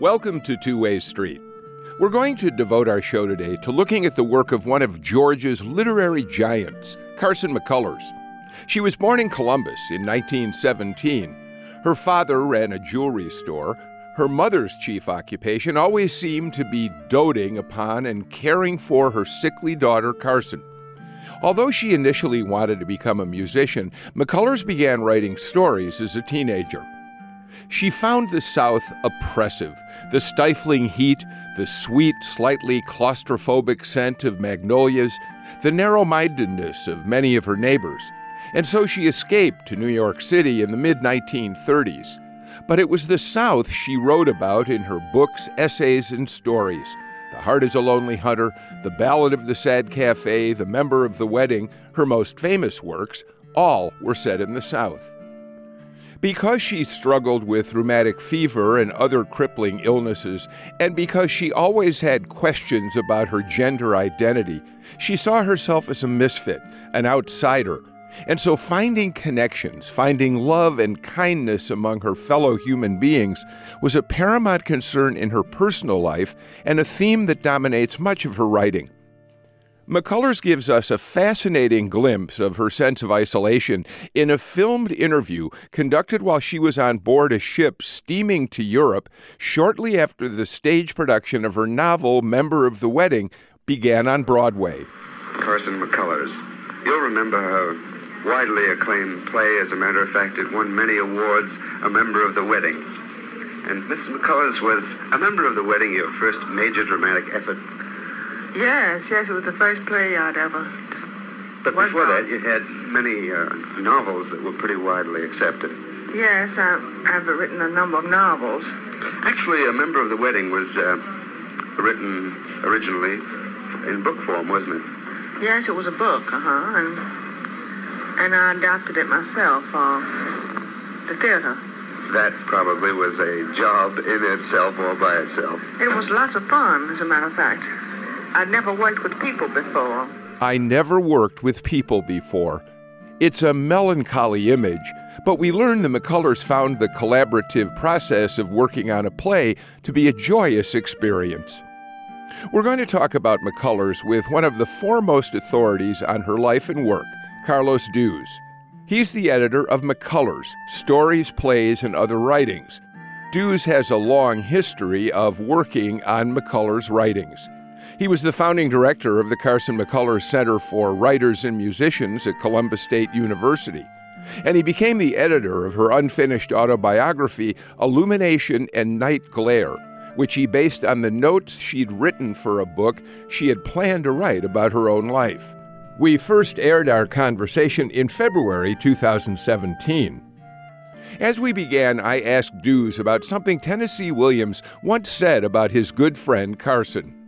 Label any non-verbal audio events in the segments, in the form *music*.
Welcome to Two Way Street. We're going to devote our show today to looking at the work of one of Georgia's literary giants, Carson McCullers. She was born in Columbus in 1917. Her father ran a jewelry store. Her mother's chief occupation always seemed to be doting upon and caring for her sickly daughter, Carson. Although she initially wanted to become a musician, McCullers began writing stories as a teenager. She found the South oppressive. The stifling heat, the sweet, slightly claustrophobic scent of magnolias, the narrow mindedness of many of her neighbors. And so she escaped to New York City in the mid 1930s. But it was the South she wrote about in her books, essays, and stories. The Heart is a Lonely Hunter, The Ballad of the Sad Cafe, The Member of the Wedding, her most famous works, all were set in the South. Because she struggled with rheumatic fever and other crippling illnesses, and because she always had questions about her gender identity, she saw herself as a misfit, an outsider. And so finding connections, finding love and kindness among her fellow human beings was a paramount concern in her personal life and a theme that dominates much of her writing. McCullers gives us a fascinating glimpse of her sense of isolation in a filmed interview conducted while she was on board a ship steaming to Europe shortly after the stage production of her novel, Member of the Wedding, began on Broadway. Carson McCullers. You'll remember her widely acclaimed play. As a matter of fact, it won many awards, A Member of the Wedding. And Mr. McCullers was A Member of the Wedding, your first major dramatic effort Yes, yes, it was the first play I'd ever. But before that, you had many uh, novels that were pretty widely accepted. Yes, I, I've written a number of novels. Actually, a member of the wedding was uh, written originally in book form, wasn't it? Yes, it was a book, uh huh, and and I adapted it myself for the theater. That probably was a job in itself, all by itself. It was lots of fun, as a matter of fact. I'd never worked with people before. I never worked with people before. It's a melancholy image, but we learn the McCullers found the collaborative process of working on a play to be a joyous experience. We're going to talk about McCullers with one of the foremost authorities on her life and work, Carlos Dews. He's the editor of McCullers Stories, Plays, and Other Writings. Dews has a long history of working on McCullers' writings. He was the founding director of the Carson McCullers Center for Writers and Musicians at Columbus State University. And he became the editor of her unfinished autobiography, Illumination and Night Glare, which he based on the notes she'd written for a book she had planned to write about her own life. We first aired our conversation in February 2017. As we began, I asked Dews about something Tennessee Williams once said about his good friend Carson.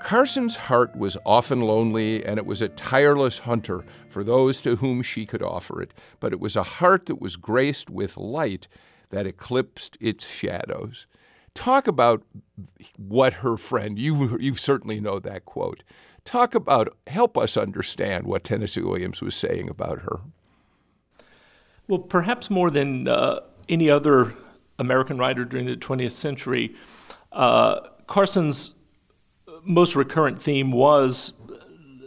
Carson's heart was often lonely, and it was a tireless hunter for those to whom she could offer it. But it was a heart that was graced with light that eclipsed its shadows. Talk about what her friend, you, you certainly know that quote. Talk about, help us understand what Tennessee Williams was saying about her. Well, perhaps more than uh, any other American writer during the 20th century, uh, Carson's most recurrent theme was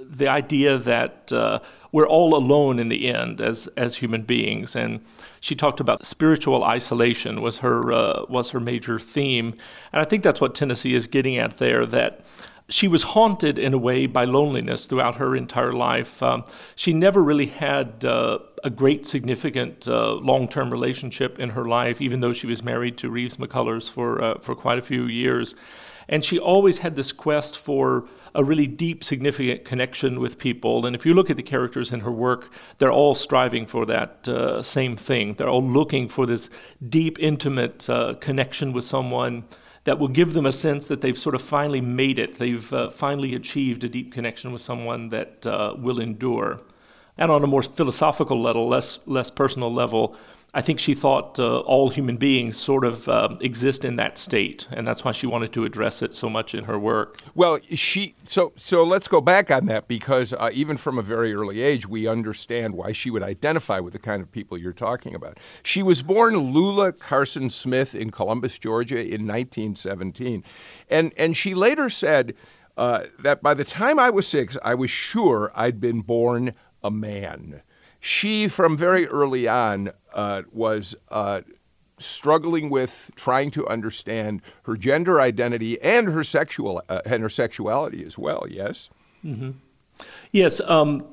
the idea that uh, we're all alone in the end as as human beings, and she talked about spiritual isolation was her uh, was her major theme, and I think that's what Tennessee is getting at there. That she was haunted in a way by loneliness throughout her entire life. Um, she never really had uh, a great, significant, uh, long-term relationship in her life, even though she was married to Reeves McCullers for uh, for quite a few years. And she always had this quest for a really deep, significant connection with people. And if you look at the characters in her work, they're all striving for that uh, same thing. They're all looking for this deep, intimate uh, connection with someone that will give them a sense that they've sort of finally made it. They've uh, finally achieved a deep connection with someone that uh, will endure. And on a more philosophical level, less, less personal level, I think she thought uh, all human beings sort of uh, exist in that state, and that's why she wanted to address it so much in her work. Well, she so so let's go back on that because uh, even from a very early age, we understand why she would identify with the kind of people you're talking about. She was born Lula Carson Smith in Columbus, Georgia, in 1917, and and she later said uh, that by the time I was six, I was sure I'd been born a man she, from very early on, uh, was uh, struggling with trying to understand her gender identity and her sexual uh, and her sexuality as well. Yes. Mm-hmm. Yes. Um,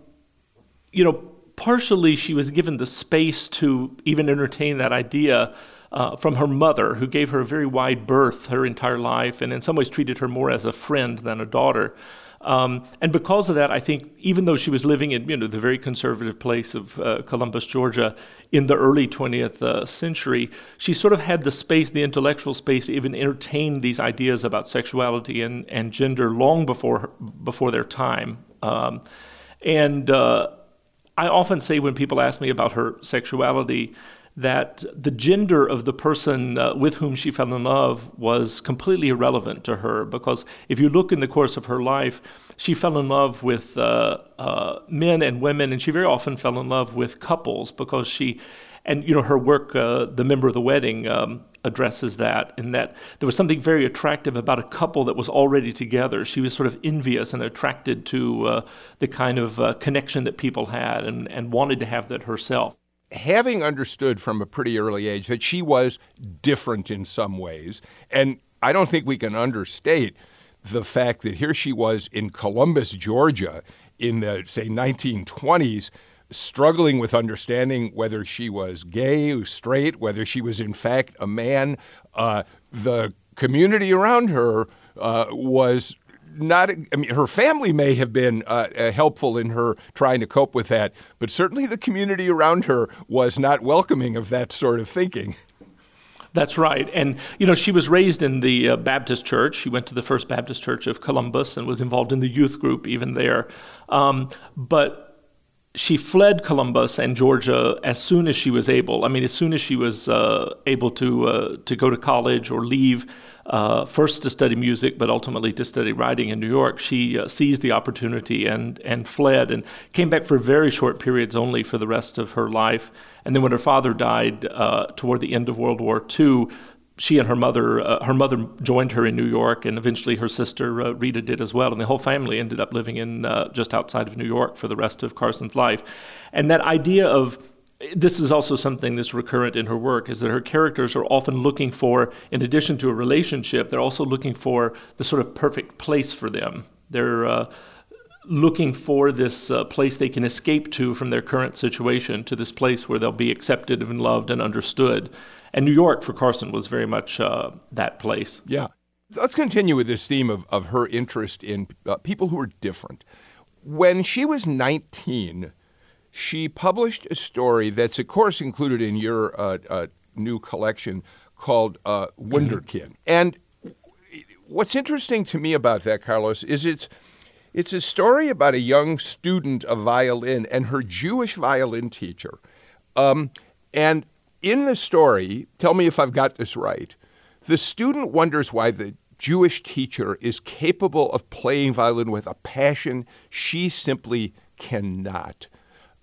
you know, partially she was given the space to even entertain that idea. Uh, from her mother, who gave her a very wide berth her entire life, and in some ways treated her more as a friend than a daughter. Um, and because of that, I think even though she was living in you know the very conservative place of uh, Columbus, Georgia, in the early 20th uh, century, she sort of had the space, the intellectual space, to even entertain these ideas about sexuality and, and gender long before her, before their time. Um, and uh, I often say when people ask me about her sexuality that the gender of the person uh, with whom she fell in love was completely irrelevant to her because if you look in the course of her life, she fell in love with uh, uh, men and women, and she very often fell in love with couples because she, and you know, her work, uh, The Member of the Wedding, um, addresses that, in that there was something very attractive about a couple that was already together. She was sort of envious and attracted to uh, the kind of uh, connection that people had and, and wanted to have that herself having understood from a pretty early age that she was different in some ways, and I don't think we can understate the fact that here she was in Columbus, Georgia, in the, say, 1920s, struggling with understanding whether she was gay or straight, whether she was in fact a man. Uh, the community around her uh, was not, I mean, her family may have been uh, uh, helpful in her trying to cope with that, but certainly the community around her was not welcoming of that sort of thinking. That's right. And, you know, she was raised in the uh, Baptist church. She went to the First Baptist Church of Columbus and was involved in the youth group even there. Um, but she fled Columbus and Georgia as soon as she was able. I mean, as soon as she was uh, able to uh, to go to college or leave, uh, first to study music, but ultimately to study writing in New York, she uh, seized the opportunity and and fled and came back for very short periods only for the rest of her life. And then when her father died uh, toward the end of World War II, she and her mother, uh, her mother joined her in New York, and eventually her sister uh, Rita did as well. And the whole family ended up living in uh, just outside of New York for the rest of Carson's life. And that idea of this is also something that's recurrent in her work is that her characters are often looking for, in addition to a relationship, they're also looking for the sort of perfect place for them. They're uh, looking for this uh, place they can escape to from their current situation, to this place where they'll be accepted and loved and understood. And New York for Carson was very much uh, that place. Yeah. Let's continue with this theme of, of her interest in uh, people who are different. When she was 19, she published a story that's, of course, included in your uh, uh new collection called uh, Wunderkind. Mm-hmm. And what's interesting to me about that, Carlos, is it's it's a story about a young student of violin and her Jewish violin teacher. Um, and in the story, tell me if I've got this right, the student wonders why the Jewish teacher is capable of playing violin with a passion she simply cannot.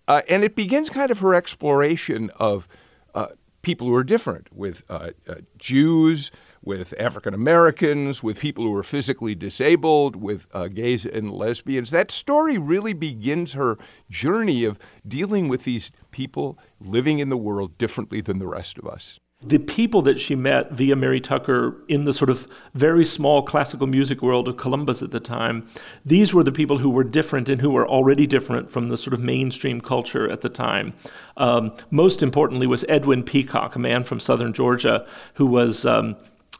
Uh, and it begins kind of her exploration of uh, people who are different, with uh, uh Jews, with African Americans, with people who are physically disabled, with uh, gays and lesbians. That story really begins her journey of dealing with these people living in the world differently than the rest of us. The people that she met via Mary Tucker in the sort of very small classical music world of Columbus at the time, these were the people who were different and who were already different from the sort of mainstream culture at the time. Um, most importantly was Edwin Peacock, a man from southern Georgia who was. Um,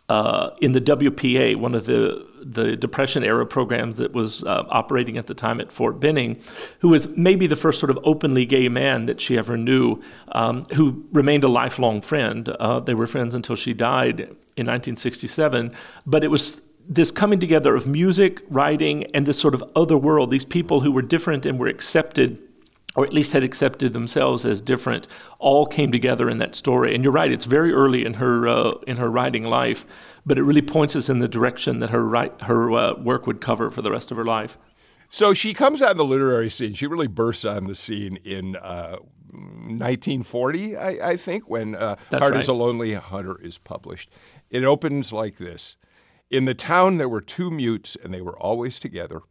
uh, in the WPA, one of the the Depression era programs that was uh, operating at the time at Fort Benning, who was maybe the first sort of openly gay man that she ever knew, um, who remained a lifelong friend. Uh, they were friends until she died in 1967. But it was this coming together of music, writing, and this sort of other world, these people who were different and were accepted or at least had accepted themselves as different, all came together in that story. And you're right; it's very early in her uh, in her writing life, but it really points us in the direction that her her uh, work would cover for the rest of her life. So she comes out on the literary scene. She really bursts on the scene in uh, 1940, I, I, think, when uh, Heart right. is a Lonely Hunter is published. It opens like this In the town, there were two mutes, and they were always together.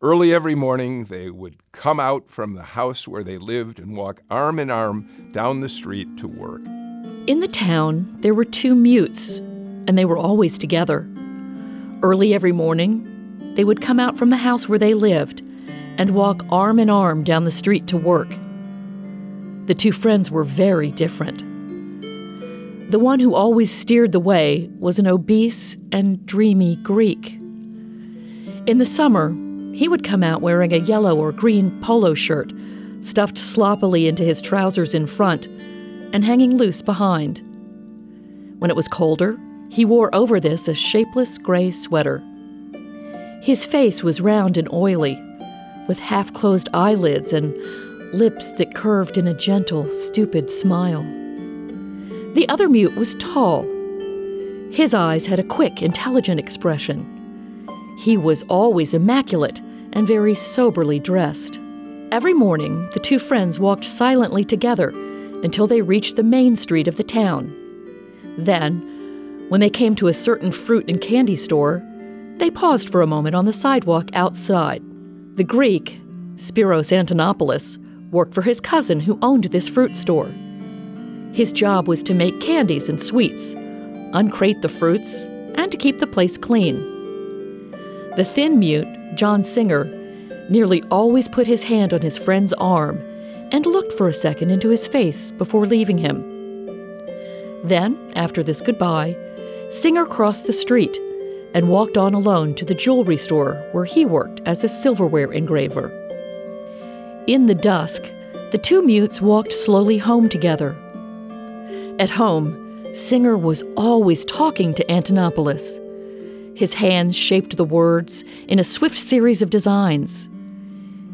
Early every morning, they would come out from the house where they lived and walk arm in arm down the street to work. In the town, there were two mutes, and they were always together. Early every morning, they would come out from the house where they lived and walk arm in arm down the street to work. The two friends were very different. The one who always steered the way was an obese and dreamy Greek. In the summer, he would come out wearing a yellow or green polo shirt, stuffed sloppily into his trousers in front and hanging loose behind. When it was colder, he wore over this a shapeless gray sweater. His face was round and oily, with half closed eyelids and lips that curved in a gentle, stupid smile. The other mute was tall. His eyes had a quick, intelligent expression. He was always immaculate and very soberly dressed. Every morning, the two friends walked silently together until they reached the main street of the town. Then, when they came to a certain fruit and candy store, they paused for a moment on the sidewalk outside. The Greek, Spiros Antonapoulos, worked for his cousin who owned this fruit store. His job was to make candies and sweets, uncrate the fruits, and to keep the place clean. The thin mute, John Singer, nearly always put his hand on his friend's arm and looked for a second into his face before leaving him. Then, after this goodbye, Singer crossed the street and walked on alone to the jewelry store where he worked as a silverware engraver. In the dusk, the two mutes walked slowly home together. At home, Singer was always talking to Antonapoulos. His hands shaped the words in a swift series of designs.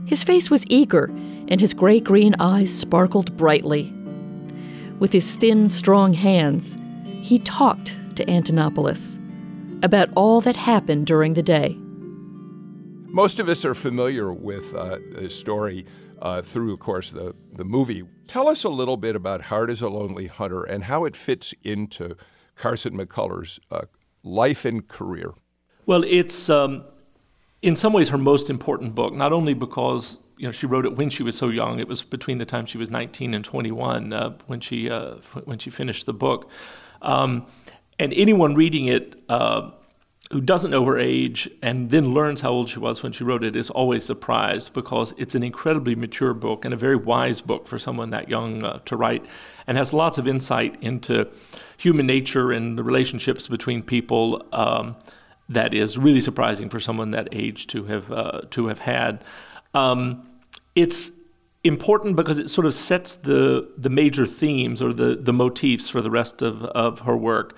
His face was eager, and his gray green eyes sparkled brightly. With his thin, strong hands, he talked to Antonapoulos about all that happened during the day. Most of us are familiar with uh, the story uh, through, of course, the, the movie. Tell us a little bit about Heart is a Lonely Hunter and how it fits into Carson McCullers' uh, life and career. Well, it's um, in some ways her most important book, not only because you know she wrote it when she was so young. It was between the time she was 19 and 21 uh, when she uh, when she finished the book. Um, and anyone reading it uh, who doesn't know her age and then learns how old she was when she wrote it is always surprised because it's an incredibly mature book and a very wise book for someone that young uh, to write and has lots of insight into human nature and the relationships between people um, that is really surprising for someone that age to have uh, to have had. Um, it's important because it sort of sets the the major themes or the the motifs for the rest of, of her work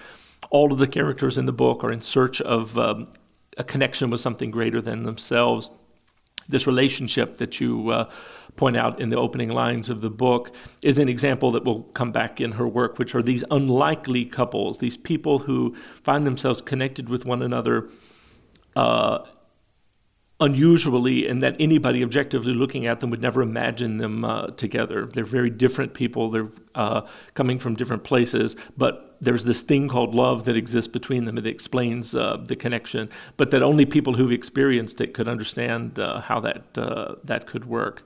all of the characters in the book are in search of um, a connection with something greater than themselves. This relationship that you uh, point out in the opening lines of the book is an example that will come back in her work, which are these unlikely couples, these people who find themselves connected with one another uh, unusually, and that anybody objectively looking at them would never imagine them uh, together. They're very different people. They're uh, coming from different places, but there's this thing called love that exists between them. It explains uh, the connection, but that only people who've experienced it could understand uh, how that uh, that could work.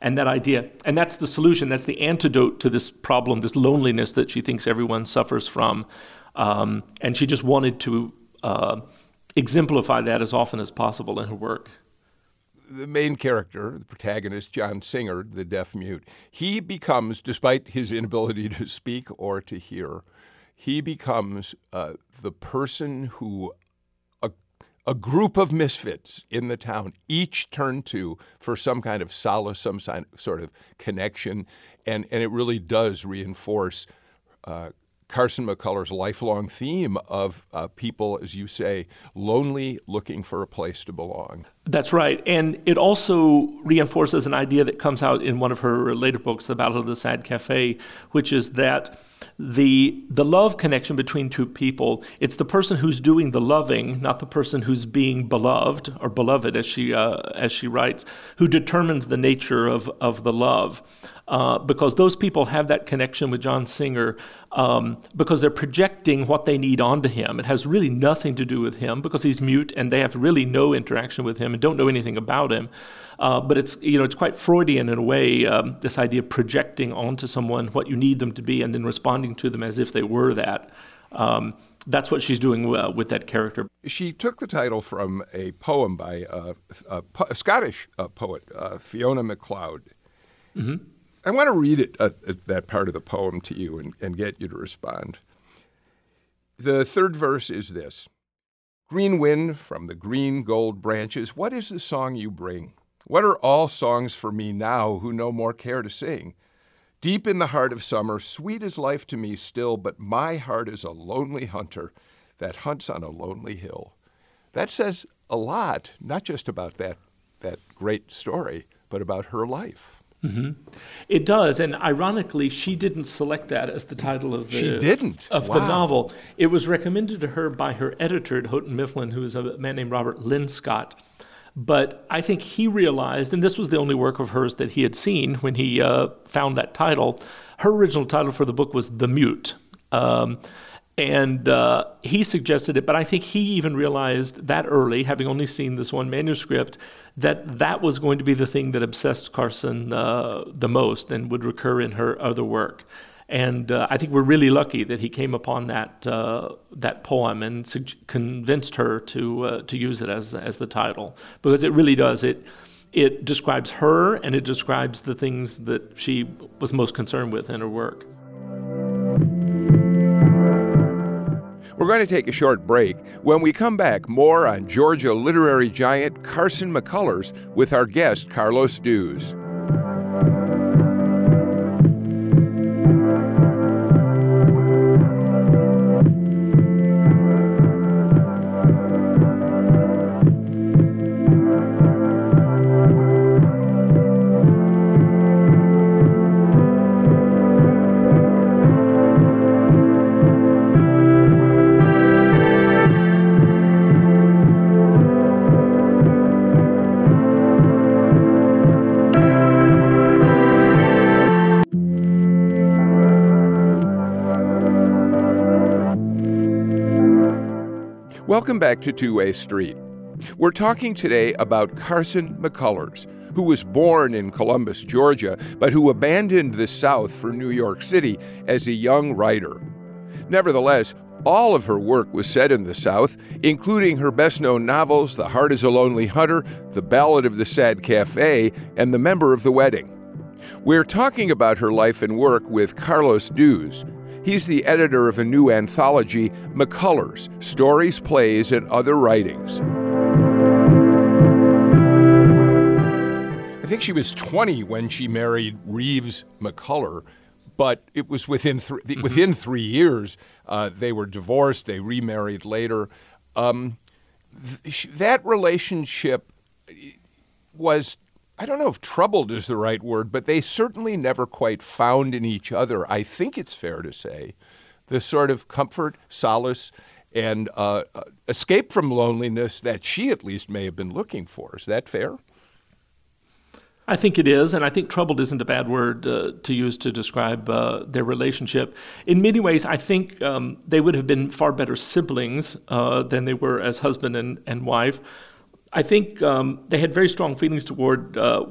And that idea, and that's the solution. That's the antidote to this problem, this loneliness that she thinks everyone suffers from. Um, and she just wanted to uh, exemplify that as often as possible in her work. The main character, the protagonist, John Singer, the deaf mute, he becomes, despite his inability to speak or to hear, he becomes uh, the person who a, a group of misfits in the town each turn to for some kind of solace, some sort of connection, and, and it really does reinforce uh, Carson McCullers' lifelong theme of uh, people, as you say, lonely, looking for a place to belong. That's right. And it also reinforces an idea that comes out in one of her later books, The Ballad of the Sad Cafe, which is that the the love connection between two people it's the person who's doing the loving not the person who's being beloved or beloved as she uh, as she writes who determines the nature of of the love uh, because those people have that connection with John Singer um, because they're projecting what they need onto him. It has really nothing to do with him because he's mute and they have really no interaction with him and don't know anything about him. Uh, but it's you know it's quite Freudian in a way. Um, this idea of projecting onto someone what you need them to be and then responding to them as if they were that. Um, that's what she's doing uh, with that character. She took the title from a poem by uh, a, a, Scottish uh, poet, uh, Fiona MacLeod. Mm-hmm. I want to read it, uh, that part of the poem to you and, and get you to respond. The third verse is this Green wind from the green gold branches, what is the song you bring? What are all songs for me now who no more care to sing? Deep in the heart of summer, sweet is life to me still, but my heart is a lonely hunter that hunts on a lonely hill. That says a lot, not just about that, that great story, but about her life. Mm-hmm. It does, and ironically, she didn't select that as the title of the she didn't of wow. the novel. It was recommended to her by her editor at Houghton Mifflin, who is a man named Robert Linscott. But I think he realized, and this was the only work of hers that he had seen when he uh, found that title. Her original title for the book was The Mute. Um, and uh, he suggested it, but I think he even realized that early, having only seen this one manuscript, that that was going to be the thing that obsessed Carson uh, the most and would recur in her other work. And uh, I think we're really lucky that he came upon that uh, that poem and su- convinced her to uh, to use it as as the title because it really does it it describes her and it describes the things that she was most concerned with in her work. We're going to take a short break. When we come back, more on Georgia literary giant Carson McCullers with our guest, Carlos Dews. Welcome back to Two Way Street. We're talking today about Carson McCullers, who was born in Columbus, Georgia, but who abandoned the South for New York City as a young writer. Nevertheless, all of her work was set in the South, including her best known novels The Heart is a Lonely Hunter, The Ballad of the Sad Cafe, and The Member of the Wedding. We're talking about her life and work with Carlos Dews, He's the editor of a new anthology, McCullers Stories, Plays, and Other Writings. I think she was 20 when she married Reeves McCuller, but it was within, th- mm-hmm. within three years. Uh, they were divorced, they remarried later. Um, th- that relationship was I don't know if troubled is the right word, but they certainly never quite found in each other, I think it's fair to say, the sort of comfort, solace, and uh, uh, escape from loneliness that she at least may have been looking for. Is that fair? I think it is, and I think troubled isn't a bad word uh, to use to describe uh, their relationship. In many ways, I think um, they would have been far better siblings uh, than they were as husband and, and wife. I think um, they had very strong feelings toward uh,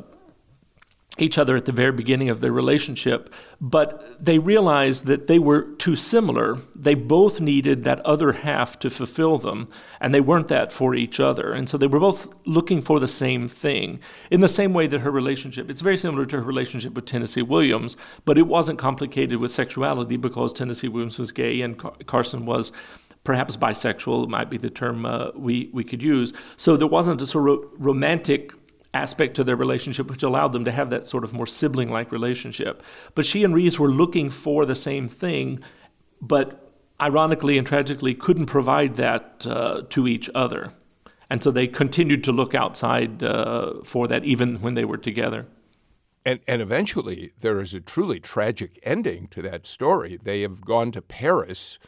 each other at the very beginning of their relationship, but they realized that they were too similar. They both needed that other half to fulfill them, and they weren't that for each other. And so they were both looking for the same thing. In the same way that her relationship, it's very similar to her relationship with Tennessee Williams, but it wasn't complicated with sexuality because Tennessee Williams was gay and Car- Carson was perhaps bisexual might be the term uh, we, we could use. So there wasn't a sort of romantic aspect to their relationship which allowed them to have that sort of more sibling like relationship. But she and Reeves were looking for the same thing, but ironically and tragically couldn't provide that uh, to each other. And so they continued to look outside uh, for that even when they were together. And, and eventually, there is a truly tragic ending to that story. They have gone to Paris.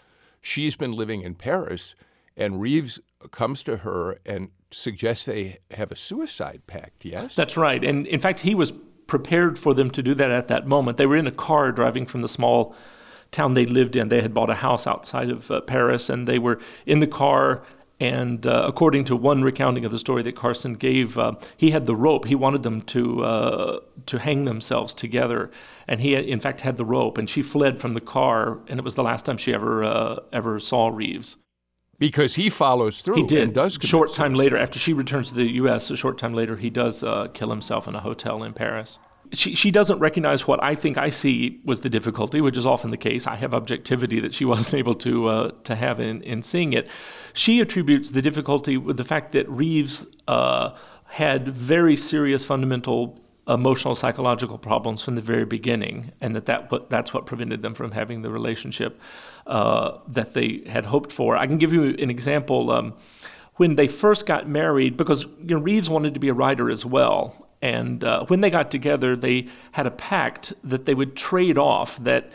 She's been living in Paris, and Reeves comes to her and suggests they have a suicide pact, yes? That's right. And in fact, he was prepared for them to do that at that moment. They were in a car driving from the small town they lived in. They had bought a house outside of uh, Paris, and they were in the car. And uh, according to one recounting of the story that Carson gave, uh, he had the rope. He wanted them to uh, to hang themselves together, and he, had, in fact, had the rope. And she fled from the car, and it was the last time she ever uh, ever saw Reeves. Because he follows through. He did. And does short time later, after she returns to the U.S., a short time later, he does uh, kill himself in a hotel in Paris. She, she doesn't recognize what I think I see was the difficulty, which is often the case. I have objectivity that she *laughs* wasn't able to uh, to have in, in seeing it. She attributes the difficulty with the fact that Reeves uh, had very serious fundamental emotional psychological problems from the very beginning, and that, that that's what prevented them from having the relationship uh, that they had hoped for. I can give you an example. Um, when they first got married, because you know, Reeves wanted to be a writer as well, and uh, when they got together, they had a pact that they would trade off that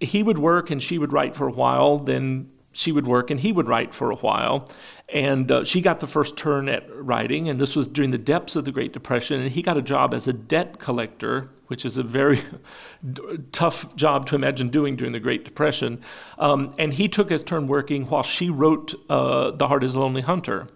he would work and she would write for a while, then she would work and he would write for a while. And uh, she got the first turn at writing, and this was during the depths of the Great Depression. And he got a job as a debt collector, which is a very *laughs* tough job to imagine doing during the Great Depression. Um, and he took his turn working while she wrote uh, The Heart is a Lonely Hunter.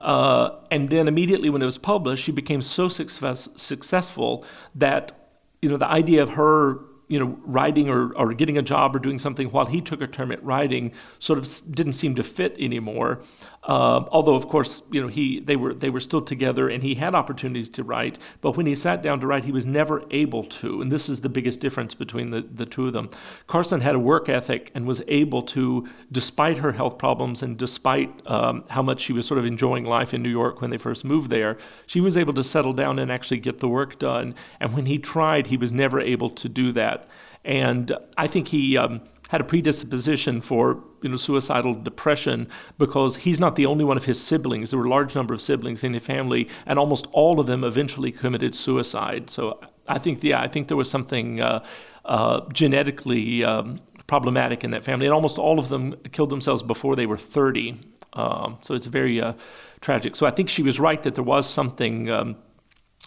Uh, and then immediately when it was published, she became so success- successful that you know the idea of her you know, writing or, or getting a job or doing something while he took a term at writing sort of didn't seem to fit anymore. Uh, although, of course, you know, he they were they were still together and he had opportunities to write, but when he sat down to write, he was never able to. And this is the biggest difference between the, the two of them. Carson had a work ethic and was able to, despite her health problems and despite um, how much she was sort of enjoying life in New York when they first moved there, she was able to settle down and actually get the work done. And when he tried, he was never able to do that. And I think he um, had a predisposition for you know suicidal depression because he's not the only one of his siblings. There were a large number of siblings in his family, and almost all of them eventually committed suicide. So I think yeah, I think there was something uh, uh, genetically um, problematic in that family, and almost all of them killed themselves before they were 30. Um, so it's very uh, tragic. So I think she was right that there was something. Um,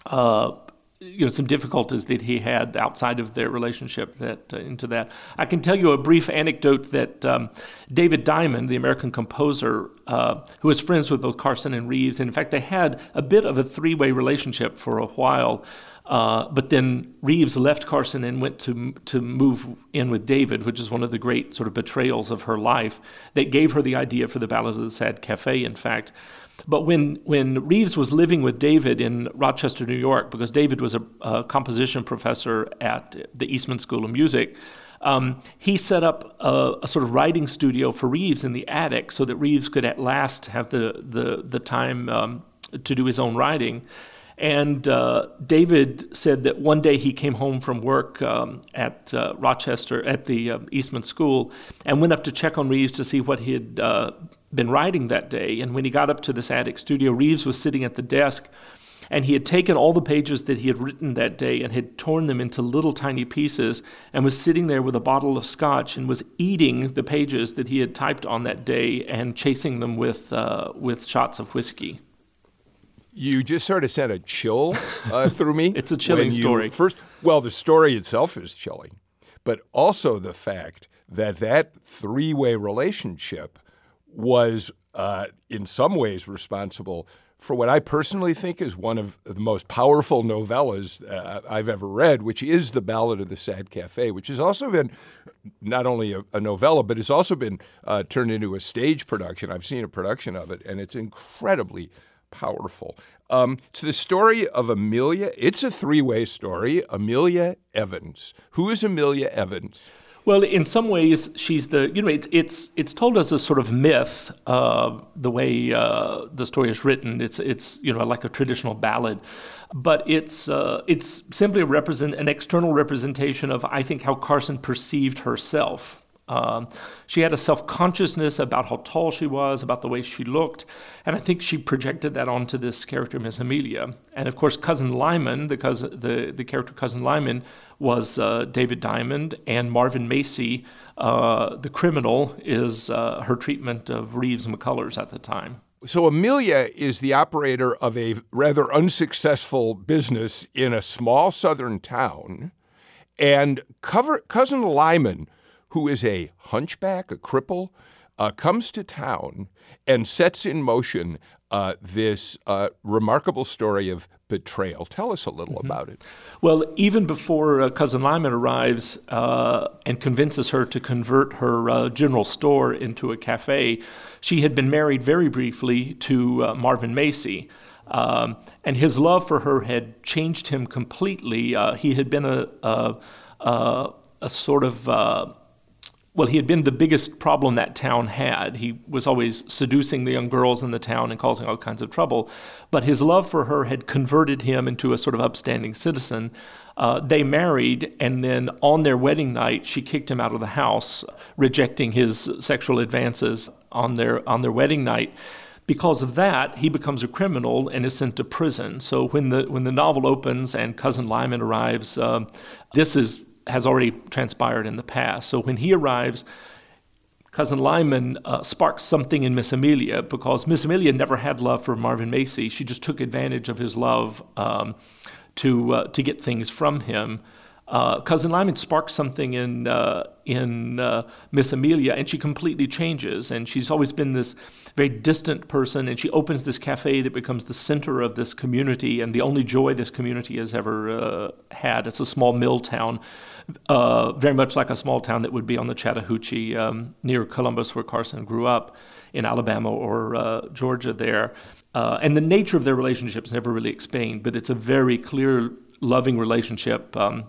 uh, you know some difficulties that he had outside of their relationship that uh, into that i can tell you a brief anecdote that um, david diamond the american composer uh, who was friends with both carson and reeves and in fact they had a bit of a three-way relationship for a while uh, but then Reeves left Carson and went to to move in with David, which is one of the great sort of betrayals of her life. That gave her the idea for the Ballad of the Sad Cafe. In fact, but when, when Reeves was living with David in Rochester, New York, because David was a, a composition professor at the Eastman School of Music, um, he set up a, a, sort of writing studio for Reeves in the attic so that Reeves could at last have the, the, the time um, to do his own writing. And uh, David said that one day he came home from work um, at uh, Rochester at the uh, Eastman School and went up to check on Reeves to see what he had uh, been writing that day. And when he got up to this attic studio, Reeves was sitting at the desk and he had taken all the pages that he had written that day and had torn them into little tiny pieces and was sitting there with a bottle of scotch and was eating the pages that he had typed on that day and chasing them with, uh, with shots of whiskey. You just sort of sent a chill uh, *laughs* through me. it's a chilling story. First, well, the story itself is chilling, but also the fact that that three-way relationship was, uh, in some ways, responsible for what I personally think is one of the most powerful novellas uh, I've ever read, which is The Ballad of the Sad Cafe, which has also been not only a, a novella, but it's also been uh, turned into a stage production. I've seen a production of it, and it's incredibly powerful. Um, it's the story of Amelia. It's a three way story. Amelia Evans. Who is Amelia Evans? Well, in some ways, she's the you know it's it's it's told as a sort of myth. Uh, the way uh, the story is written, it's it's you know like a traditional ballad, but it's uh, it's simply a represent an external representation of I think how Carson perceived herself. Um, she had a self consciousness about how tall she was, about the way she looked, and I think she projected that onto this character, Miss Amelia. And of course, Cousin Lymon, the, cousin, the, the character Cousin Lymon, was uh, David Diamond, and Marvin Macy, uh, the criminal, is uh, her treatment of Reeves McCullers at the time. So Amelia is the operator of a rather unsuccessful business in a small southern town, and cover, cousin Lymon who is a hunchback, a cripple, uh, comes to town and sets in motion uh, this uh, remarkable story of betrayal. Tell us a little mm-hmm. about it. Well, even before uh, Cousin Lymon arrives uh, and convinces her to convert her uh, general store into a cafe, she had been married very briefly to Marvin Macy. Um, and his love for her had changed him completely. he had been a, a, a, a sort of well, he had been the biggest problem that town had. He was always seducing the young girls in the town and causing all kinds of trouble. But his love for her had converted him into a sort of upstanding citizen. Uh, they married, and then on their wedding night, she kicked him out of the house, rejecting his sexual advances on their on their wedding night. Because of that, he becomes a criminal and is sent to prison. So when the when the novel opens and cousin Lymon arrives, uh, this is has already transpired in the past. So when he arrives, cousin Lymon uh, sparks something in Miss Amelia because Miss Amelia never had love for Marvin Macy. She just took advantage of his love um, to uh, to get things from him. Uh, cousin Lymon sparks something in uh, in uh, Miss Amelia, and she completely changes. And she's always been this very distant person, and she opens this cafe that becomes the center of this community and the only joy this community has ever uh, had. It's a small mill town uh, very much like a small town that would be on the Chattahoochee um, near Columbus, where Carson grew up in Alabama or uh, Georgia there. Uh, and the nature of their relationship is never really explained, but it's a very clear, loving relationship um,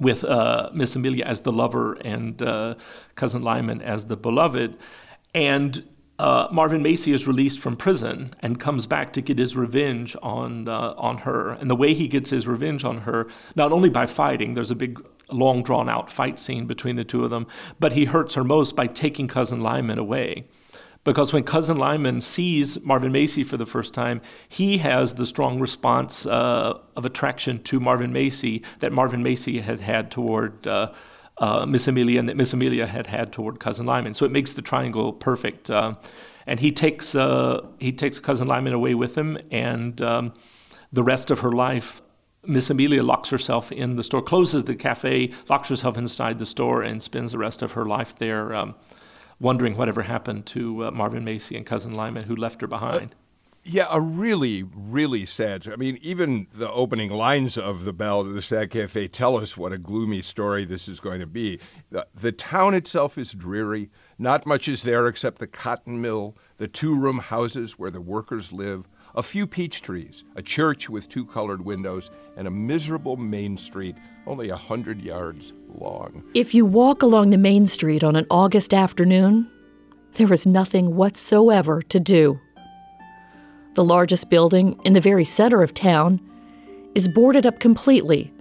with uh, Miss Amelia as the lover and uh, Cousin Lymon as the beloved. And uh, Marvin Macy is released from prison and comes back to get his revenge on uh, on her. And the way he gets his revenge on her, not only by fighting, there's a big, long drawn out fight scene between the two of them, but he hurts her most by taking cousin Lymon away. Because when cousin Lymon sees Marvin Macy for the first time, he has the strong response uh, of attraction to Marvin Macy that Marvin Macy had had toward. Uh, uh, Miss Amelia and that Miss Amelia had had toward Cousin Lymon. So it makes the triangle perfect. Uh, and he takes uh, he takes Cousin Lymon away with him, and um, the rest of her life, Miss Amelia locks herself in the store, closes the cafe, locks herself inside the store, and spends the rest of her life there. Um, wondering whatever happened to uh, Marvin Macy and Cousin Lymon, who left her behind. Yeah, a really, really sad. I mean, even the opening lines of the Ballad of the Sad Cafe tell us what a gloomy story this is going to be. The, the town itself is dreary. Not much is there except the cotton mill, the two room houses where the workers live, a few peach trees, a church with two colored windows, and a miserable main street only a hundred yards long. If you walk along the main street on an August afternoon, there is nothing whatsoever to do. The largest building in the very center of town is boarded up completely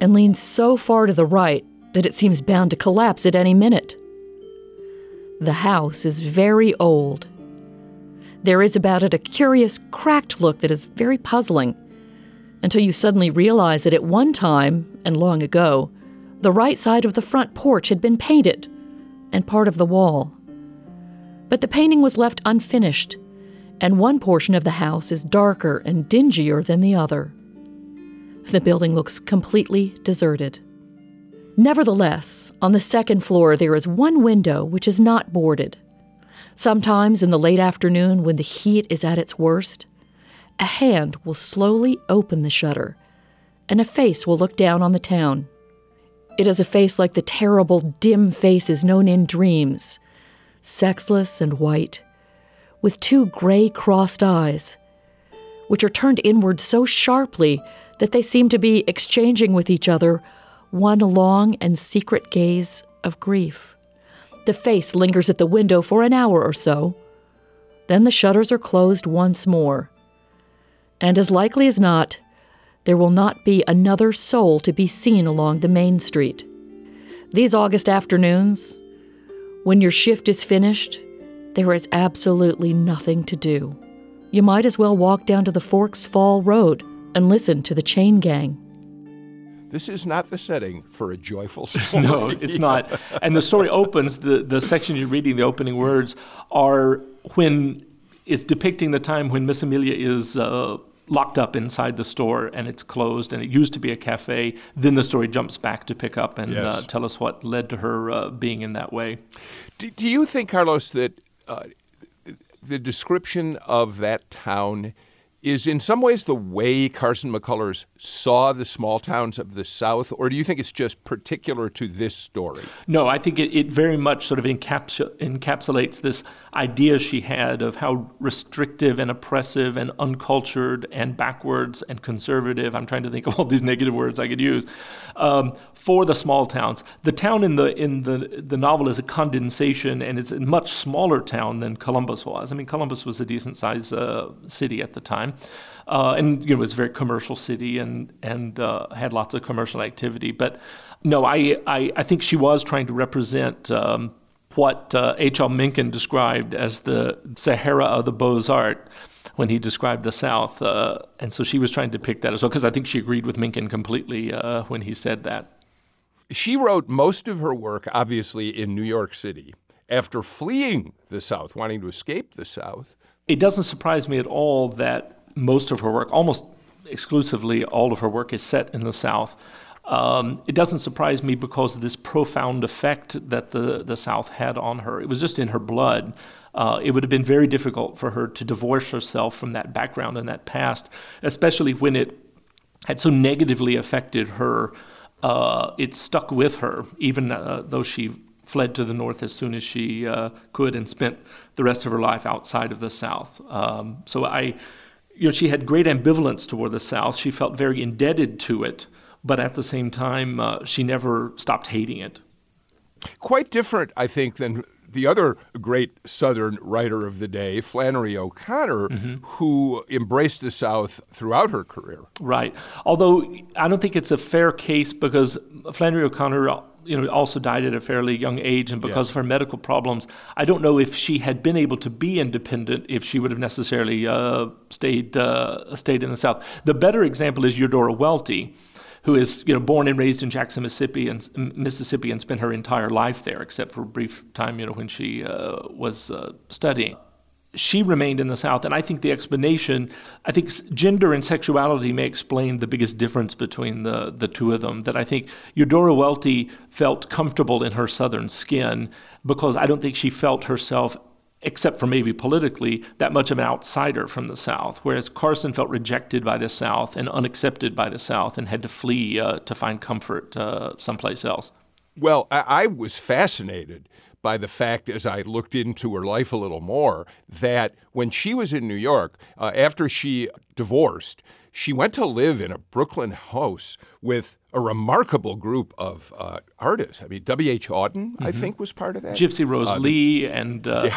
and leans so far to the right that it seems bound to collapse at any minute. The house is very old. There is about it a curious, cracked look that is very puzzling until you suddenly realize that at one time, and long ago, the right side of the front porch had been painted and part of the wall. But the painting was left unfinished and one portion of the house is darker and dingier than the other. The building looks completely deserted. Nevertheless, on the second floor there is one window which is not boarded. Sometimes in the late afternoon, when the heat is at its worst, a hand will slowly open the shutter, and a face will look down on the town. It is a face like the terrible, dim faces known in dreams, sexless and white, with two gray crossed eyes, which are turned inward so sharply that they seem to be exchanging with each other one long and secret gaze of grief. The face lingers at the window for an hour or so. Then the shutters are closed once more. And as likely as not, there will not be another soul to be seen along the main street. These August afternoons, When your shift is finished, there is absolutely nothing to do. You might as well walk down to the Forks Fall Road and listen to the Chain Gang. This is not the setting for a joyful *laughs* *laughs* story. no, it's not. And the story opens, the, the section you're reading, the opening words, are when it's depicting the time when Miss Amelia is uh, locked up inside the store and it's closed and it used to be a cafe. Then the story jumps back to pick up and uh, Yes. uh, tell us what led to her uh, being in that way. Do, do you think, Carlos, that uh, the description of that town is in some ways the way Carson McCullers saw the small towns of the South, or do you think it's just particular to this story? No, I think it, it very much sort of encapsu- encapsulates this idea she had of how restrictive and oppressive and uncultured and backwards and conservative. I'm trying to think of all these negative words I could use um, for the small towns. The town in the in the the novel is a condensation, and it's a much smaller town than Columbus was. I mean, Columbus was a decent sized uh, city at the time. Uh, and you know, it was a very commercial city and and uh, had lots of commercial activity. But no, I, I, I think she was trying to represent um, what uh, H.L. Mencken described as the Sahara of the Bozart when he described the South. Uh, and so she was trying to pick that as well, because I think she agreed with Mencken completely uh, when he said that. She wrote most of her work, obviously, in New York City after fleeing the South, wanting to escape the South. It doesn't surprise me at all that most of her work, almost exclusively all of her work, is set in the South. Um, it doesn't surprise me because of this profound effect that the, the South had on her. It was just in her blood. Uh, it would have been very difficult for her to divorce herself from that background and that past, especially when it had so negatively affected her. Uh, it stuck with her, even uh, though she fled to the North as soon as she uh, could and spent the rest of her life outside of the South. Um, so I, you know, she had great ambivalence toward the South. She felt very indebted to it, but at the same time, uh, she never stopped hating it. Quite different, I think, than the other great Southern writer of the day, Flannery O'Connor, who embraced the South throughout her career. Right. Although I don't think it's a fair case because Flannery O'Connor, you know, also died at a fairly young age, and because of her medical problems, I don't know if she had been able to be independent if she would have necessarily uh, stayed uh, stayed in the South. The better example is Eudora Welty. Who is you know born and raised in Jackson, Mississippi, and Mississippi, and spent her entire life there, except for a brief time, you know, when she uh, was uh, studying she remained in the South. And I think the explanation, I think gender and sexuality may explain the biggest difference between the, the two of them. That I think Eudora Welty felt comfortable in her Southern skin because I don't think she felt herself, except for maybe politically, that much of an outsider from the South. Whereas Carson felt rejected by the South and unaccepted by the South and had to flee uh, to find comfort uh, someplace else. Well, I, I was fascinated by the fact, as I looked into her life a little more, that when she was in New York, uh, after she divorced, she went to live in a Brooklyn house with a remarkable group of uh, artists. I mean, W.H. Auden, I think, was part of that. Gypsy Rose Lee and uh,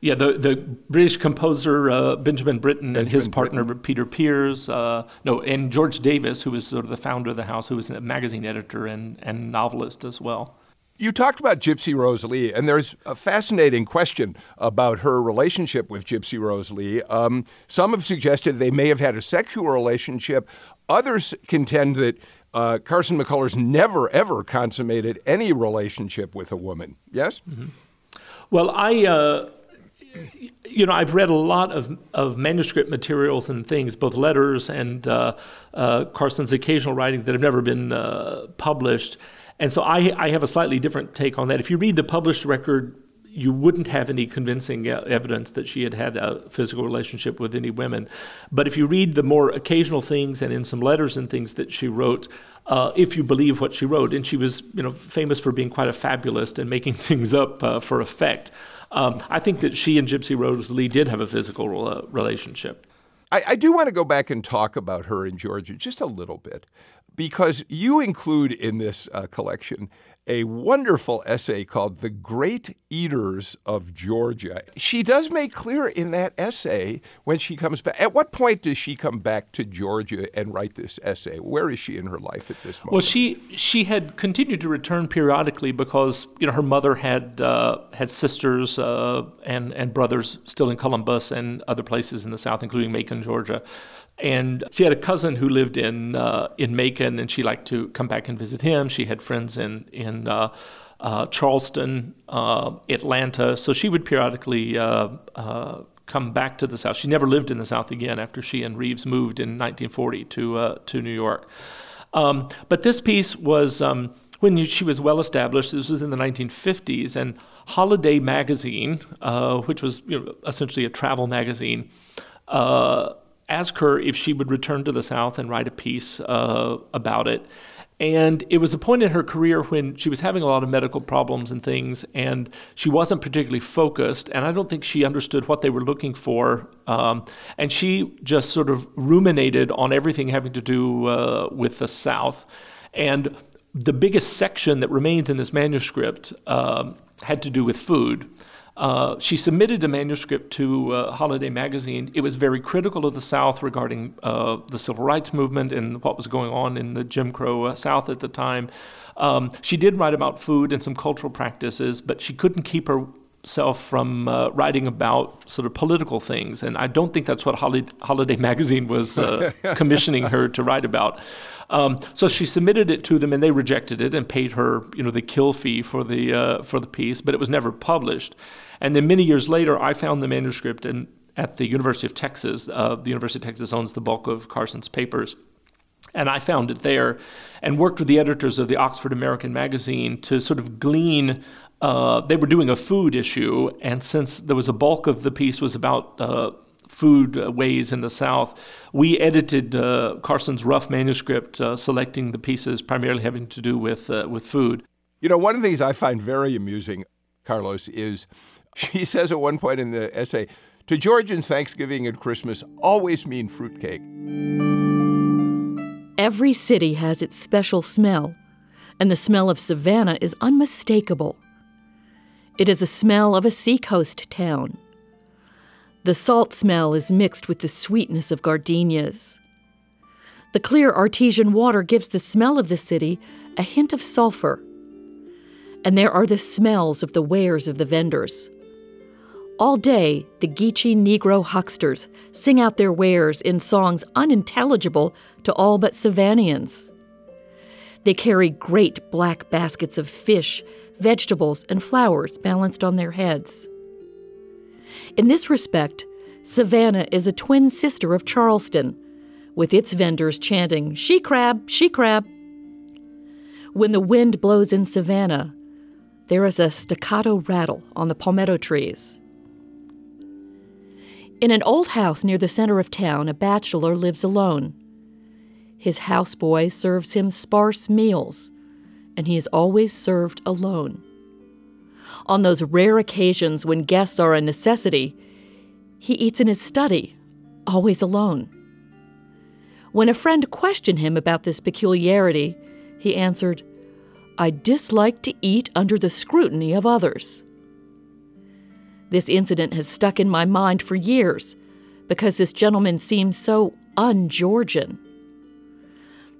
yeah. the the British composer uh, Benjamin Britten and his partner Peter Pears, uh, no, and George Davis, who was sort of the founder of the house, who was a magazine editor and and novelist as well. You talked about Gypsy Rose Lee, and there's a fascinating question about her relationship with Gypsy Rose Lee. Um, some have suggested they may have had a sexual relationship. Others contend that uh, Carson McCullers never, ever consummated any relationship with a woman. Yes? Well, I. Uh, you know, I've read a lot of, of manuscript materials and things, both letters and uh, uh, Carson's occasional writing that have never been uh, published. And so I, I have a slightly different take on that. If you read the published record, you wouldn't have any convincing evidence that she had had a physical relationship with any women. But if you read the more occasional things and in some letters and things that she wrote, uh, if you believe what she wrote, and she was you know famous for being quite a fabulist and making *laughs* things up uh, for effect. Um, I think that she and Gypsy Rose Lee did have a physical uh, relationship. I, I do want to go back and talk about her in Georgia just a little bit, because you include in this uh, collection a wonderful essay called The Great Eaters of Georgia. She does make clear in that essay when she comes back. At what point does she come back to Georgia and write this essay? Where is she in her life at this moment? Well, she she had continued to return periodically because you know her mother had uh, had sisters uh, and and brothers still in Columbus and other places in the South, including Macon, Georgia. And she had a cousin who lived in uh, in Macon, and she liked to come back and visit him. She had friends in in uh, uh, Charleston, uh, Atlanta, so she would periodically uh, uh, come back to the South. She never lived in the South again after she and Reeves moved in 1940 to to New York. Um, but this piece was. Um, when she was well established, this was in the 1950s, and Holiday Magazine, which was you know, essentially a travel magazine, uh, ask her if she would return to the South and write a piece uh, about it. And it was a point in her career when she was having a lot of medical problems and things, and she wasn't particularly focused. And I don't think she understood what they were looking for. Um, and she just sort of ruminated on everything having to do uh, with the South. And the biggest section that remains in this manuscript um, had to do with food. Uh, she submitted a manuscript to uh, Holiday Magazine. It was very critical of the South regarding uh, the civil rights movement and what was going on in the Jim Crow uh, South at the time. Um, she did write about food and some cultural practices, but she couldn't keep herself from uh, writing about sort of political things. And I don't think that's what Holiday *laughs* Magazine was commissioning her to write about. Um, so she submitted it to them, and they rejected it and paid her, you know, the kill fee for the uh, for the piece. But it was never published. And then many years later, I found the manuscript in, at the University of Texas. Uh, the University of Texas owns the bulk of Carson's papers. And I found it there and worked with the editors of the Oxford American magazine to sort of glean. Uh, they were doing a food issue, and since there was a bulk of the piece was about uh, food ways in the South, we edited uh, Carson's rough manuscript, uh, selecting the pieces primarily having to do with uh, with food. You know, one of the things I find very amusing, Carlos, is *laughs* she says at one point in the essay, to Georgians, Thanksgiving and Christmas always mean fruitcake. Every city has its special smell, and the smell of Savannah is unmistakable. It is a smell of a seacoast town. The salt smell is mixed with the sweetness of gardenias. The clear artesian water gives the smell of the city a hint of sulfur. And there are the smells of the wares of the vendors. All day, the Geechee Negro hucksters sing out their wares in songs unintelligible to all but Savannians. They carry great black baskets of fish, vegetables, and flowers balanced on their heads. In this respect, Savannah is a twin sister of Charleston, with its vendors chanting, She crab, she crab. When the wind blows in Savannah, there is a staccato rattle on the palmetto trees. In an old house near the center of town, a bachelor lives alone. His houseboy serves him sparse meals, and he is always served alone. On those rare occasions when guests are a necessity, he eats in his study, always alone. When a friend questioned him about this peculiarity, he answered, I dislike to eat under the scrutiny of others. This incident has stuck in my mind for years because this gentleman seems so un Georgian.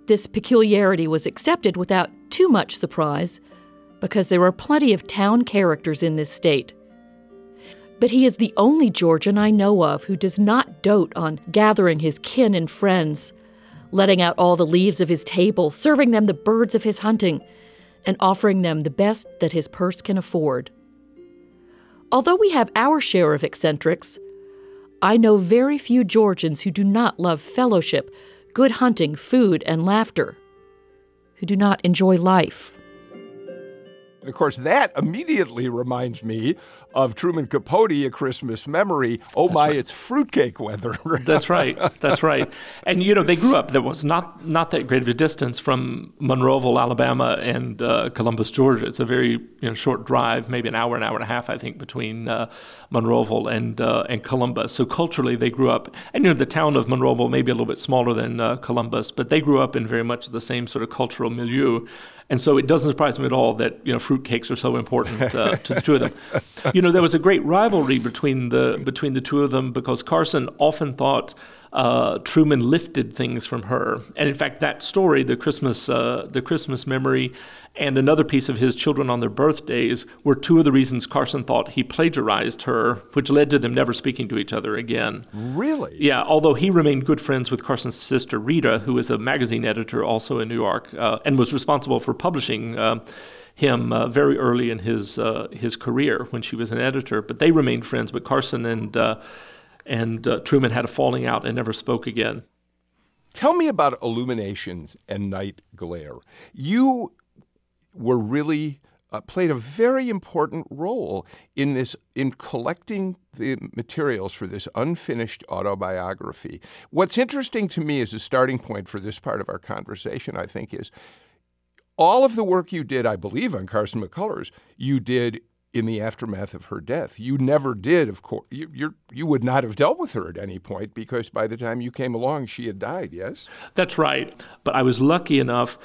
This peculiarity was accepted without too much surprise because there are plenty of town characters in this state. But he is the only Georgian I know of who does not dote on gathering his kin and friends, letting out all the leaves of his table, serving them the birds of his hunting, and offering them the best that his purse can afford. Although we have our share of eccentrics, I know very few Georgians who do not love fellowship, good hunting, food, and laughter, who do not enjoy life. And of course, that immediately reminds me of Truman Capote, A Christmas Memory. Oh That's my, right. it's fruitcake weather. *laughs* That's right. That's right. And you know, they grew up. There was not not that great of a distance from Monroeville, Alabama, and uh, Columbus, Georgia. It's a very you know short drive, maybe an hour, an hour and a half, I think, between uh, Monroeville and uh, and Columbus. So culturally, they grew up. And you know, the town of Monroeville may be a little bit smaller than uh, Columbus, but they grew up in very much the same sort of cultural milieu And so it doesn't surprise me at all that you know fruitcakes are so important uh, to the two of them. *laughs* You know, there was a great rivalry between the between the two of them because Carson often thought uh, Truman lifted things from her. And in fact, that story, the Christmas, uh, the Christmas memory, and another piece of his children on their birthdays were two of the reasons Carson thought he plagiarized her, which led to them never speaking to each other again. Really? Yeah, although he remained good friends with Carson's sister Rita, who is a magazine editor also in New York, uh, and was responsible for publishing uh, him uh, very early in his uh, his career when she was an editor. But they remained friends. But Carson and uh, and uh, Truman had a falling out and never spoke again. Tell me about illuminations and night glare. You were really uh, played a very important role in this in collecting the materials for this unfinished autobiography. What's interesting to me as a starting point for this part of our conversation, I think, is all of the work you did, I believe, on Carson McCullers, you did in the aftermath of her death. You never did, of course. You, you would not have dealt with her at any point because by the time you came along, she had died, yes? That's right. But I was lucky enough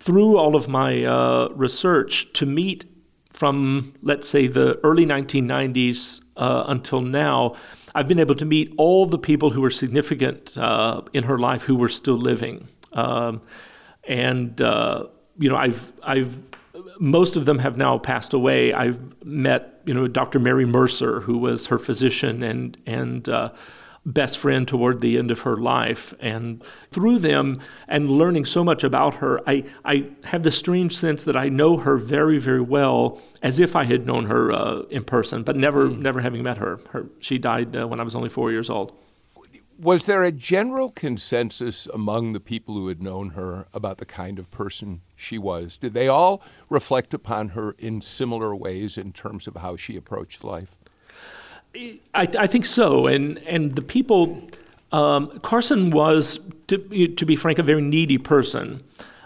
through all of my uh, research to meet from, let's say, the early 1990s uh, until now. I've been able to meet all the people who were significant uh, in her life who were still living. Um, and, uh, you know, I've, I've most of them have now passed away. I've met, you know, Dr. Mary Mercer, who was her physician and and uh, best friend toward the end of her life, and through them and learning so much about her, I I have the strange sense that I know her very very well, as if I had known her uh, in person, but never mm. never having met her. her she died uh, when I was only four years old was there a general consensus among the people who had known her about the kind of person she was? Did they all reflect upon her in similar ways in terms of how she approached life? I, I think so. And, and the people, um, Carson was, to, to, be frank, a very needy person.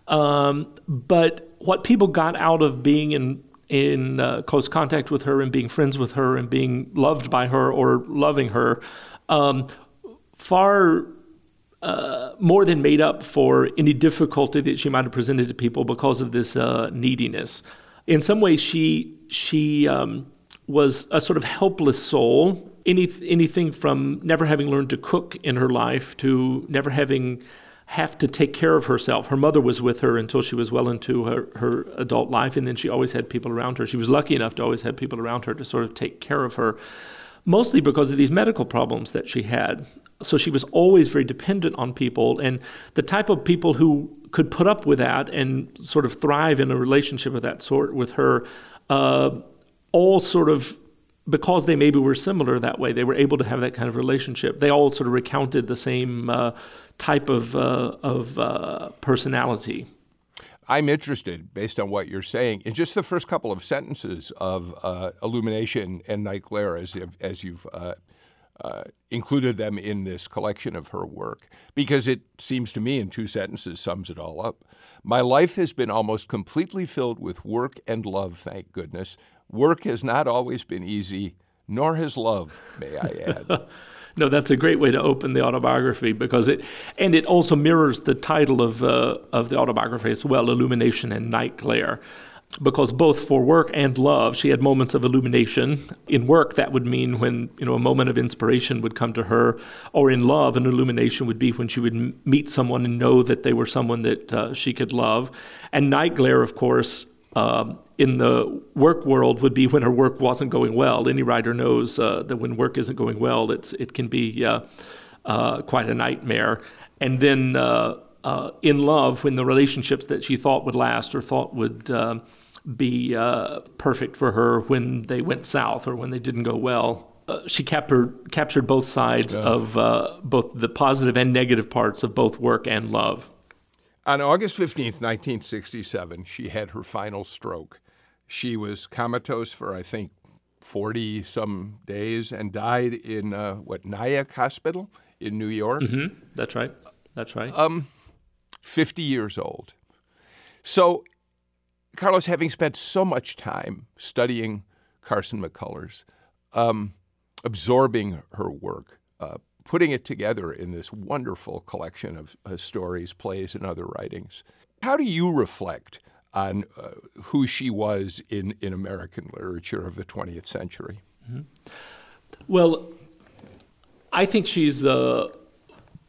Um, but what people got out of being in in uh, close contact with her and being friends with her and being loved by her or loving her um, far uh, more than made up for any difficulty that she might have presented to people because of this uh, neediness. In some ways, she she um, was a sort of helpless soul. Any, anything from never having learned to cook in her life to never having have to take care of herself. Her mother was with her until she was well into her, her adult life, and then she always had people around her. She was lucky enough to always have people around her to sort of take care of her mostly because of these medical problems that she had. So she was always very dependent on people, and the type of people who could put up with that and sort of thrive in a relationship of that sort with her, uh, all sort of because they maybe were similar that way, they were able to have that kind of relationship. They all sort of recounted the same uh, type of uh, of uh, personality. I'm interested, based on what you're saying, in just the first couple of sentences of uh, Illumination and Night Glare, as, as you've uh, uh, included them in this collection of her work, because it seems to me in two sentences sums it all up. My life has been almost completely filled with work and love, thank goodness. Work has not always been easy, nor has love, may I add. *laughs* no, that's a great way to open the autobiography because it, and it also mirrors the title of uh, of the autobiography as well, Illumination and Night Glare. Because both for work and love, she had moments of illumination. In work, that would mean when you know a moment of inspiration would come to her, or in love, an illumination would be when she would meet someone and know that they were someone that uh, she could love. And night glare, of course, um, in the work world would be when her work wasn't going well. Any writer knows uh, that when work isn't going well, it's it can be uh, uh, quite a nightmare. And then uh, uh, in love, when the relationships that she thought would last or thought would uh, be perfect for her, when they went south or when they didn't go well. she captured captured both sides yeah. of both the positive and negative parts of both work and love. On August 15th, 1967, she had her final stroke. She was comatose for, I think, 40 some days and died in, uh, what, Nyack Hospital in New York? Mm-hmm. That's right. That's right. Um, 50 years old. So, Carlos, having spent so much time studying Carson McCullers, um, absorbing her work, uh, putting it together in this wonderful collection of uh, stories, plays, and other writings, how do you reflect on uh, who she was in, in American literature of the 20th century? Mm-hmm. Well, I think she's uh,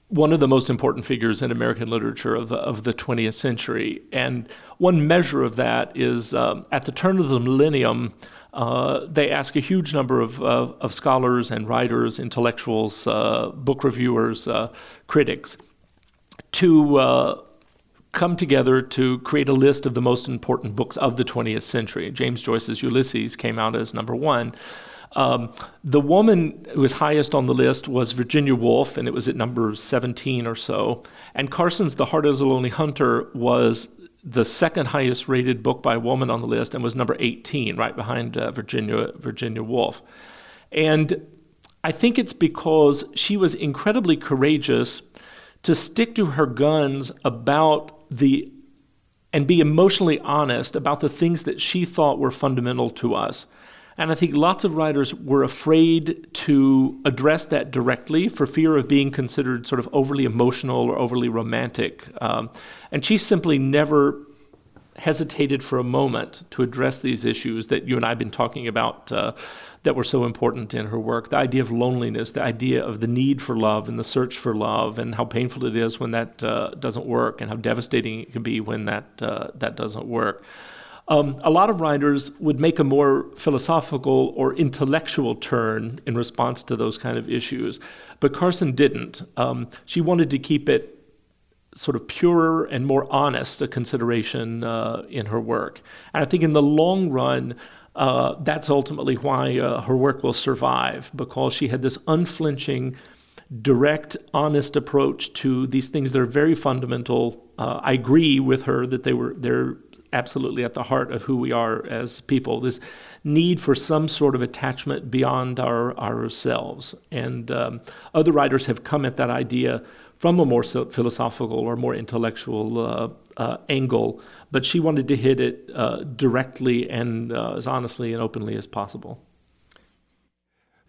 one of the most important figures in American literature of, of the 20th century. And one measure of that is um, at the turn of the millennium, uh, they ask a huge number of, uh, of scholars and writers, intellectuals, uh, book reviewers, uh, critics to uh, come together to create a list of the most important books of the 20th century. James Joyce's Ulysses came out as number one. Um, the woman who was highest on the list was Virginia Woolf, and it was at number 17 or so. And Carson's The Heart of the Lonely Hunter was the second highest rated book by a woman on the list and was number 18, right behind uh, Virginia, Virginia Woolf. And I think it's because she was incredibly courageous to stick to her guns about the and be emotionally honest about the things that she thought were fundamental to us. And I think lots of writers were afraid to address that directly for fear of being considered sort of overly emotional or overly romantic. Um, and she simply never hesitated for a moment to address these issues that you and I have been talking about uh, that were so important in her work the idea of loneliness, the idea of the need for love and the search for love, and how painful it is when that uh, doesn't work, and how devastating it can be when that, uh, that doesn't work. Um, a lot of writers would make a more philosophical or intellectual turn in response to those kind of issues, but Carson didn't. Um, she wanted to keep it sort of purer and more honest a consideration uh, in her work. And I think in the long run, uh, that's ultimately why uh, her work will survive, because she had this unflinching, direct, honest approach to these things that are very fundamental. Uh, I agree with her that they were they're absolutely at the heart of who we are as people. This need for some sort of attachment beyond our ourselves, and um, other writers have come at that idea from a more philosophical or more intellectual uh, uh, angle, but she wanted to hit it uh, directly and as honestly and openly as possible.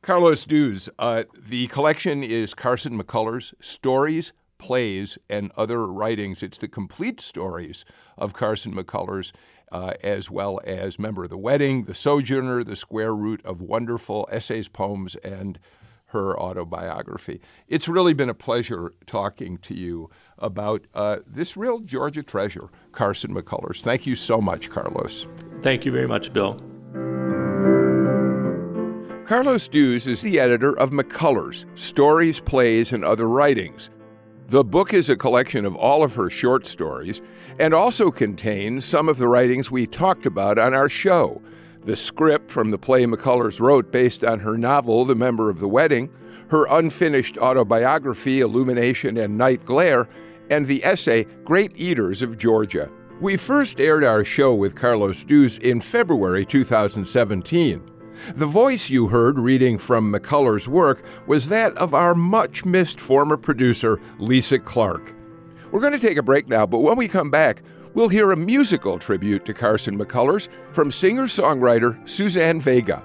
Carlos Dews, uh, the collection is Carson McCullers Stories, Plays, and Other Writings. It's the complete stories of Carson McCullers. Uh, as well as Member of the Wedding, The Sojourner, The Square Root of Wonderful, Essays, Poems, and her autobiography. It's really been a pleasure talking to you about uh, this real Georgia treasure, Carson McCullers. Thank you so much, Carlos. Thank you very much, Bill. Carlos Dews is the editor of McCullers Stories, Plays, and Other Writings. The book is a collection of all of her short stories and also contains some of the writings we talked about on our show the script from the play McCullers wrote based on her novel, The Member of the Wedding, her unfinished autobiography, Illumination and Night Glare, and the essay, Great Eaters of Georgia. We first aired our show with Carlos Dews in February 2017. The voice you heard reading from McCullers' work was that of our much missed former producer, Lisa Clark. We're going to take a break now, but when we come back, we'll hear a musical tribute to Carson McCullers from singer songwriter Suzanne Vega.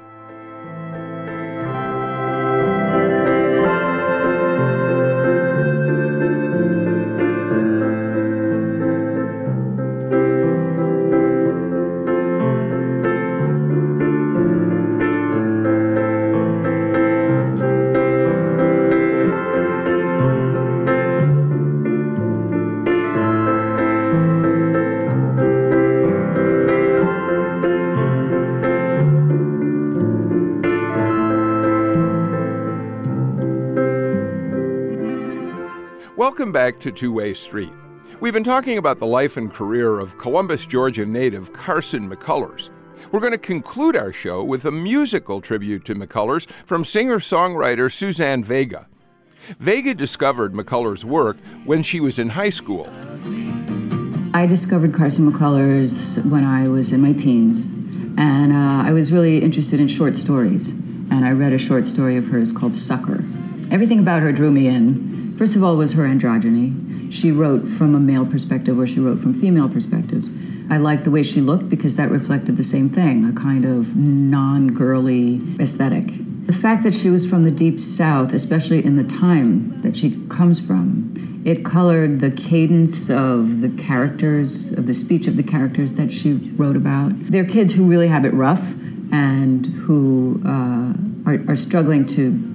Back to Two Way Street. We've been talking about the life and career of Columbus, Georgia native Carson McCullers. We're going to conclude our show with a musical tribute to McCullers from singer songwriter Suzanne Vega. Vega discovered McCullers' work when she was in high school. I discovered Carson McCullers when I was in my teens, and uh, I was really interested in short stories. And I read a short story of hers called Sucker. Everything about her drew me in First of all, was her androgyny. She wrote from a male perspective or she wrote from female perspectives. I liked the way she looked because that reflected the same thing a kind of non girly aesthetic. The fact that she was from the deep south, especially in the time that she comes from, It colored the cadence of the characters, of the speech of the characters that she wrote about. They're kids who really have it rough and who uh, are, are struggling to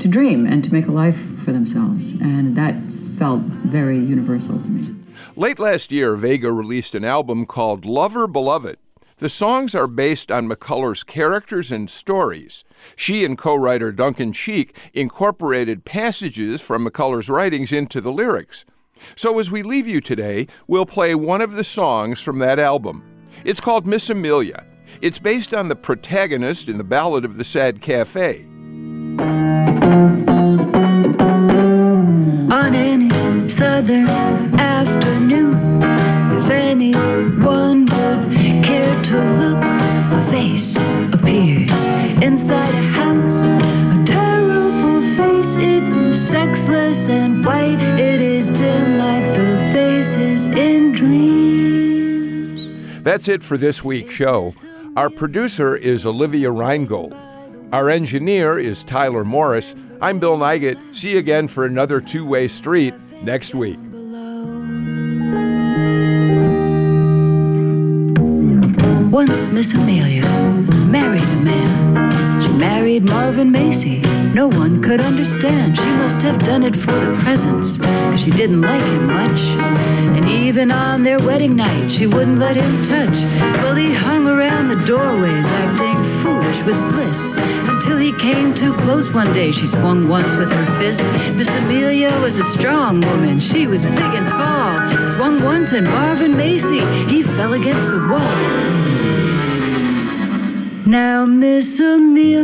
to dream and to make a life for themselves, and that felt very universal to me. Late last year, Vega released an album called Lover Beloved. The songs are based on McCullers' characters and stories. She and co writer Duncan Sheik incorporated passages from McCullers' writings into the lyrics. So as we leave you today, we'll play one of the songs from that album. It's called Miss Amelia. It's based on the protagonist in the Ballad of the Sad Cafe. On any southern afternoon, if anyone would care to look, a face appears inside a house. A terrible face, it is sexless and white. It is dim like the faces in dreams. That's it for this week's show. Our producer is Olivia Reingold. Our engineer is Tyler Morris. I'm Bill Nigut. See you again for another two way street next week. Once Miss Amelia married a man. She married Marvin Macy. No one could understand. She must have done it for the presents, cause she didn't like him much. And even on their wedding night, she wouldn't let him touch. Well, he hung around the doorways, acting foolish with bliss. Until he came too close one day, she swung once with her fist. Miss Amelia was a strong woman, she was big and tall. Swung once, and Marvin Macy, he fell against the wall. Now, Miss Amelia.